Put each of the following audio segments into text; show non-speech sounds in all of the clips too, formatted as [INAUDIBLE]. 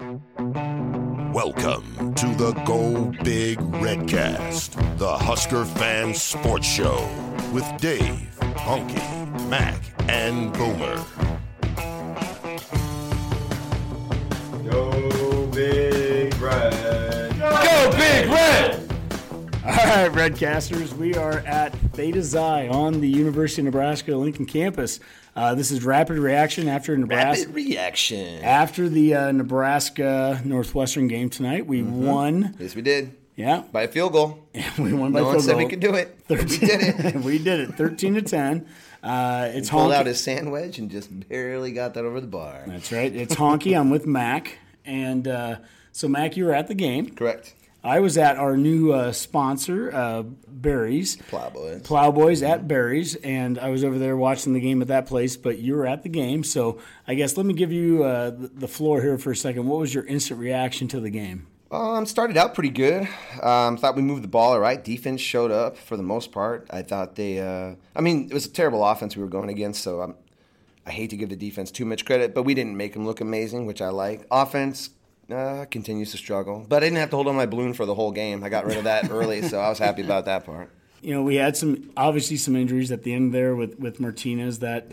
Welcome to the Go Big Redcast, the Husker Fan Sports Show with Dave, Honky, Mac, and Boomer. Go Big Red. Go Big Red! All right, Redcasters, we are at Theta Xi on the University of Nebraska Lincoln campus. Uh, this is rapid reaction after Nebraska. Rapid reaction. After the uh, Nebraska Northwestern game tonight, we Mm-hmm. won. Yes, we did. Yeah, By a field goal. [LAUGHS] we won by No one field said we could do it. [LAUGHS] We did it. [LAUGHS] we did it, thirteen to ten. Uh, it's Pulled honky. out his sand wedge and just barely got that over the bar. That's right. It's honky. I'm with Mac, and uh, so Mac, you were at the game. Correct. I was at our new uh, sponsor, uh, Barry's. Plowboys. Plowboys at Barry's, and I was over there watching the game at that place. But you were at the game, so I guess let me give you uh, the the floor here for a second. What was your instant reaction to the game? Um, started out pretty good. Um, thought we moved the ball all right. Defense showed up for the most part. I thought they. Uh, I mean, it was a terrible offense we were going against, so I'm, I hate to give the defense too much credit, but we didn't make them look amazing, which I like. Offense uh, continues to struggle, but I didn't have to hold on my balloon for the whole game. I got rid of that [LAUGHS] early, so I was happy about that part. You know, we had some obviously some injuries at the end there with with Martinez that.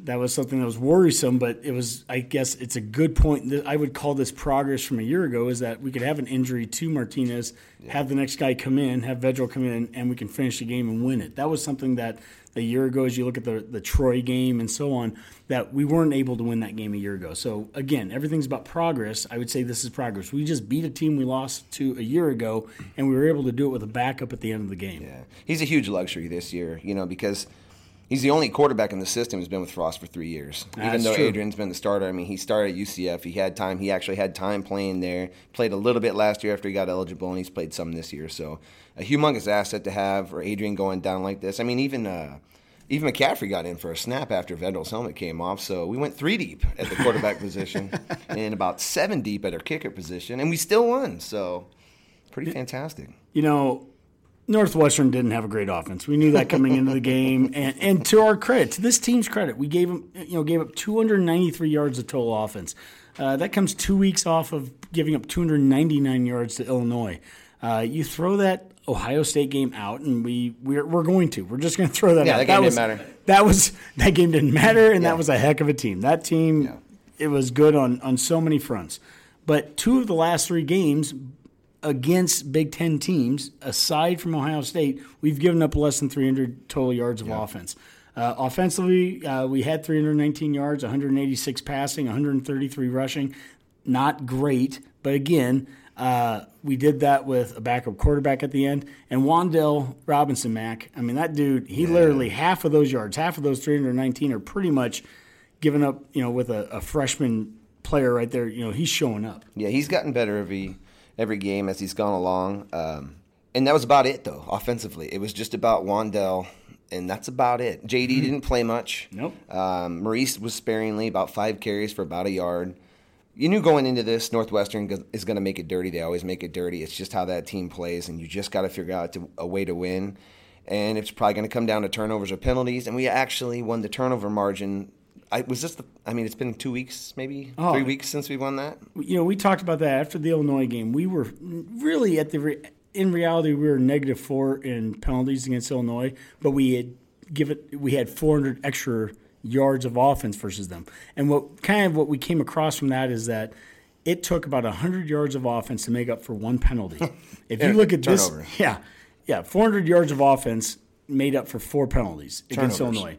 That was something that was worrisome, but it was, I guess, it's a good point. I would call this progress from a year ago is that we could have an injury to Martinez, have the next guy come in, have Vedral come in, and we can finish the game and win it. That was something that a year ago, as you look at the, the Troy game and so on, that we weren't able to win that game a year ago. So, again, everything's about progress. I would say this is progress. We just beat a team we lost to a year ago, and we were able to do it with a backup at the end of the game. Yeah, he's a huge luxury this year, you know, because he's the only quarterback in the system who's been with Frost for three years. That's Even though true. Adrian's been the starter, I mean, he started at UCF. He had time. He actually had time playing there. Played a little bit last year after he got eligible, and he's played some this year. So a humongous asset to have. Or Adrian going down like this. I mean, even. Uh, even McCaffrey got in for a snap after Vedral's helmet came off, so we went three deep at the quarterback position [LAUGHS] and about seven deep at our kicker position, and we still won. So, pretty fantastic. you know, Northwestern didn't have a great offense. We knew that coming into the game, [LAUGHS] and, and to our credit, to this team's credit, we gave them, you know, gave up 293 yards of total offense. Uh, that comes two weeks off of giving up 299 yards to Illinois. Uh, you throw that Ohio State game out, and we we're, we're going to. We're just going to throw that Yeah, out. that game was, didn't matter. That was that game didn't matter, and Yeah. that was a heck of a team. That team, it was good on on so many fronts. But two of the last three games against Big Ten teams, aside from Ohio State, we've given up less than 300 total yards of offense. Uh, offensively, uh, we had 319 yards, 186 passing, 133 rushing. Not great, but again, uh, we did that with a backup quarterback at the end. And Wan'Dale Robinson, Mac, I mean, that dude, he literally half of those yards, half of those 319 are pretty much given up, you know, with a, a freshman player right there. You know, he's showing up. Yeah, he's gotten better every every game as he's gone along. Um, and that was about it, though, offensively. It was just about Wan'Dale, and that's about it. JD didn't play much. Nope. Um, Maurice was sparingly, about five carries for about a yard. You knew going into this, Northwestern is going to make it dirty. They always make it dirty. It's just how that team plays, and you just got to figure out to, a way to win. And it's probably going to come down to turnovers or penalties. And we actually won the turnover margin. I was this the. I mean, it's been two weeks, maybe Oh. three weeks since we won that. you know, we talked about that after the Illinois game. We were really at the re- in reality we were negative four in penalties against Illinois, but we had given we had 400 extra yards of offense versus them. And what kind of what we came across from that is that it took about 100 yards of offense to make up for one penalty. [LAUGHS] If you look at turnover. this, yeah, yeah, 400 yards of offense made up for four penalties against Turnovers.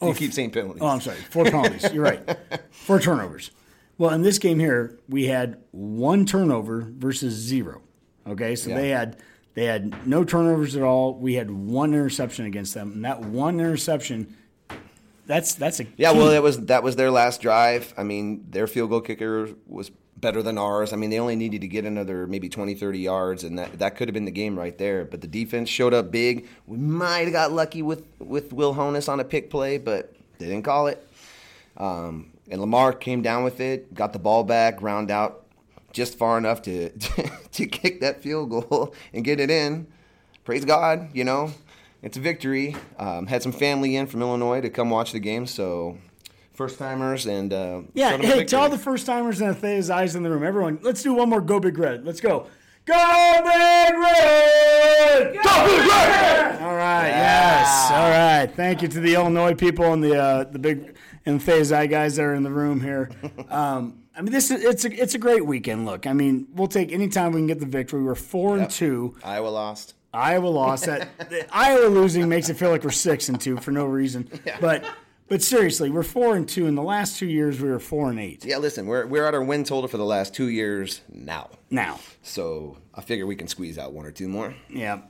Illinois. you keep saying penalties. Oh, I'm sorry. Four penalties. You're right. [LAUGHS] Four turnovers. Well, in this game here, we had one turnover versus zero. Okay, so Yeah. they had they had no turnovers at all. We had one interception against them, and that one interception that's that's a Yeah, key. well, that was that was their last drive. I mean, their field goal kicker was better than ours. I mean, they only needed to get another maybe 20, 30 yards, and that, that could have been the game right there. But the defense showed up big. We might have got lucky with, with Will Honas on a pick play, but they didn't call it. Um, and Lamar came down with it, got the ball back, ground out just far enough to, [LAUGHS] to kick that field goal and get it in. Praise God, you know. It's a victory. Um, had some family in from Illinois to come watch the game, so first timers and uh, Yeah, showed 'em a hey, [LAUGHS] to all the first timers and Theta Xis in the room, everyone, let's do one more Go Big Red. Let's go. Go Big Red! Go Big Red! All right, yes. All right. Thank you to the Illinois people and the uh, the big and Theta Xi guys that are in the room here. [LAUGHS] Um, I mean, this is it's a it's a great weekend. Look, I mean, we'll take any time we can get the victory. We're four and two. Iowa lost. Iowa lost. That Iowa losing makes it feel like we're six and two for no reason. [LAUGHS] But but seriously, we're four and two. In the last two years, we were four and eight. Yeah, listen, we're we're at our win total for the last two years now, Now, so I figure we can squeeze out one or two more. yeah,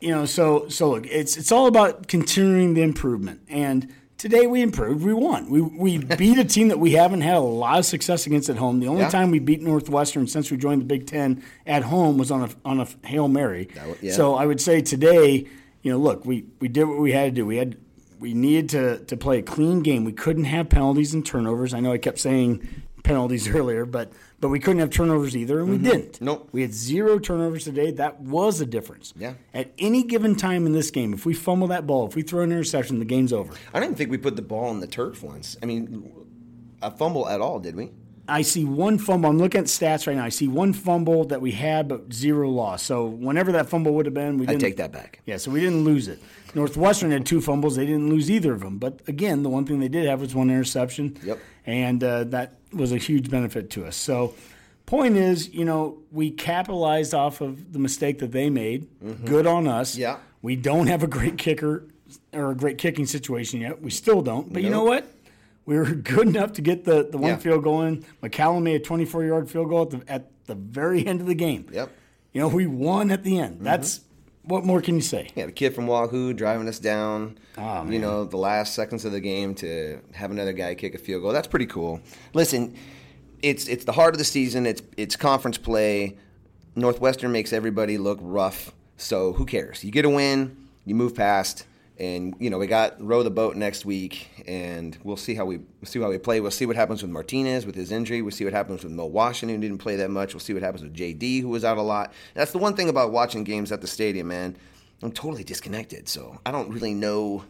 you know. So so look, it's it's all about continuing the improvement. And today we improved. We won. We we [LAUGHS] beat a team that we haven't had a lot of success against at home. The only Yeah. time we beat Northwestern since we joined the Big Ten at home was on a on a hail mary. yeah. So I would say today, you know, look, we we did what we had to do. We had we needed to to play a clean game. We couldn't have penalties and turnovers. I know I kept saying penalties [LAUGHS] earlier, but but we couldn't have turnovers either, and we didn't. Mm-hmm. Nope. We had zero turnovers today. That was a difference. Yeah. At any given time in this game, if we fumble that ball, if we throw an interception, the game's over. I don't even think we put the ball in the turf once. I mean, a fumble at all, did we? I see one fumble. I'm looking at stats right now. I see one fumble that we had, but zero loss. So whenever that fumble would have been, we I didn't take that back. Yeah, so we didn't lose it. Northwestern had two fumbles. They didn't lose either of them. But again, the one thing they did have was one interception. Yep. And uh, that was a huge benefit to us. So, point is, you know, we capitalized off of the mistake that they made. Good on us. Mm-hmm. Yeah. We don't have a great kicker or a great kicking situation yet. We still don't. But you know what? We were [LAUGHS] good enough to get the, the one Yeah. field goal in. McCallum made a 24 yard field goal at the, at the very end of the game. Yep. You know, we won at the end. Mm-hmm. That's what more can you say? Yeah, the kid from Wahoo driving us down. Oh, You know, the last seconds of the game to have another guy kick a field goal. That's pretty cool. Listen, it's it's the heart of the season. It's it's conference play. Northwestern makes everybody look rough. So who cares? You get a win, you move past, and you know we got row the boat next week, and we'll see how we we'll see how we play. We'll see what happens with Martinez with his injury. We'll see what happens with Mo Washington who didn't play that much. We'll see what happens with JD who was out a lot. That's the one thing about watching games at the stadium, man. I'm totally disconnected, so I don't really know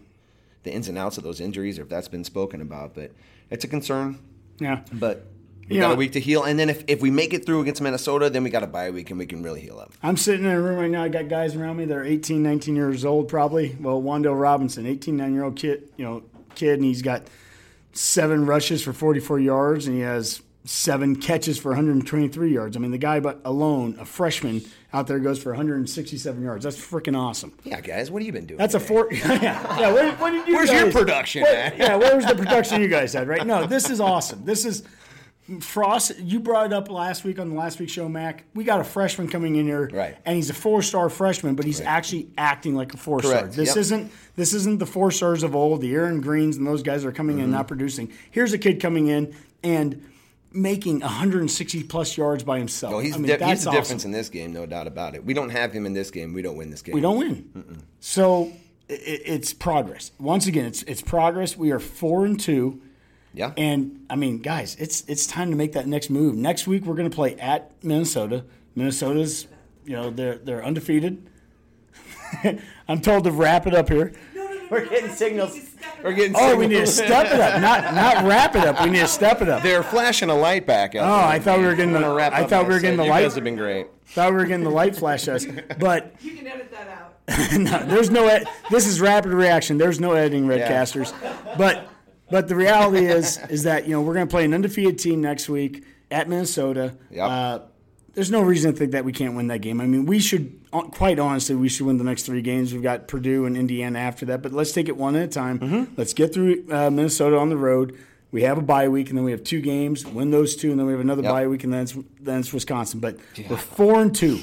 the ins and outs of those injuries or if that's been spoken about, but it's a concern. Yeah. But we You got know- a week to heal, and then if, if we make it through against Minnesota, then we got a bye week and we can really heal up. I'm sitting in a room right now. I got guys around me that are 18, 19 years old, probably. Well, Wan'Dale Robinson, 18, 9 year old kid, you know, kid, and he's got seven rushes for 44 yards, and he has seven catches for 123 yards. I mean, the guy, but alone, a freshman out there, goes for 167 yards. That's freaking awesome. Yeah, guys, what have you been doing? That's a today? four. [LAUGHS] yeah, yeah. What, what did you Where's guys, your production, what- man? Yeah, where's the production you guys had? Right? No, this is awesome. This is Frost. You brought it up last week on the last week's show, Mac. We got a freshman coming in here, Right. And he's a four-star freshman, but he's actually acting like a four-star. Correct. This Yep. isn't this isn't the four stars of old, the Aaron Greens and those guys are coming in and Mm-hmm. not producing. Here's a kid coming in and making 160 plus yards by himself. No, he's, I mean, di- that's he's the awesome. difference in this game, no doubt about it. We don't have him in this game. We don't win this game. We don't win. So i it's progress. Once again, it's it's progress. We are four and two, Yeah. and I mean, guys, it's it's time to make that next move. Next week, we're going to play at Minnesota. Minnesota's, you know, they're they're undefeated. [LAUGHS] I'm told to wrap it up here. No, no, We're getting signals. We're getting Oh, we need to step it up, not not wrap it up. We need to step it up. They're flashing a light back out Oh, there. I thought we were getting the- gonna wrap I thought we were getting set. the You light- guys have been great. Thought we were getting the light flash us, [LAUGHS] but You can edit that out. [LAUGHS] no, there's no. Ed- this is rapid reaction. There's no editing, Redcasters. But but the reality is is that you know we're going to play an undefeated team next week at Minnesota. Yep. Uh, there's no reason to think that we can't win that game. I mean, we should quite honestly we should win the next three games. We've got Purdue and Indiana after that, but let's take it one at a time. Mm-hmm. Let's get through uh, Minnesota on the road. We have a bye week, and then we have two games. Win those two, and then we have another Yep. bye week, and then it's then it's Wisconsin. But we're four and two.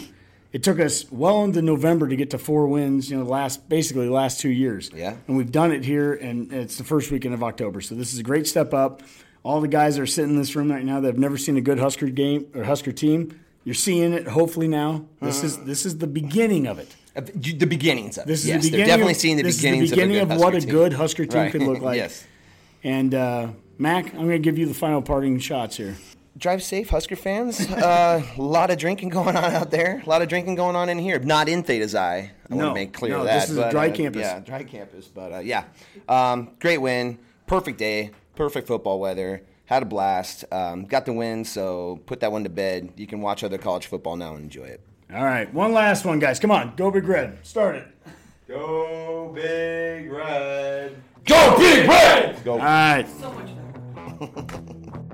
It took us well into November to get to four wins. You know, last basically the last two years. Yeah. and we've done it here, and it's the first weekend of October. So this is a great step up. All the guys that are sitting in this room right now that have never seen a good Husker game or Husker team, you're seeing it. Hopefully now, this is this is the beginning of it. Uh, The beginnings of it. This is yes, the beginning. they're definitely of, seeing the this beginnings is the beginning of, of, a good what a Husker good team. Husker team Right. could look like. yes. And uh, Mac, I'm going to give you the final parting shots here. Drive safe, Husker fans. A [LAUGHS] lot of drinking going on out there. A lot of drinking going on in here. Not in Theta Xi. I want to make clear no, that. this is a dry uh, campus. Yeah, dry campus. But uh, yeah, um, great win. Perfect day. Perfect football weather. Had a blast. Um, got the win, so put that one to bed. You can watch other college football now and enjoy it. All right, one last one, guys. Come on, go big red. Start it. Go big red. Go Big Red! Go. All right. So much better. [LAUGHS]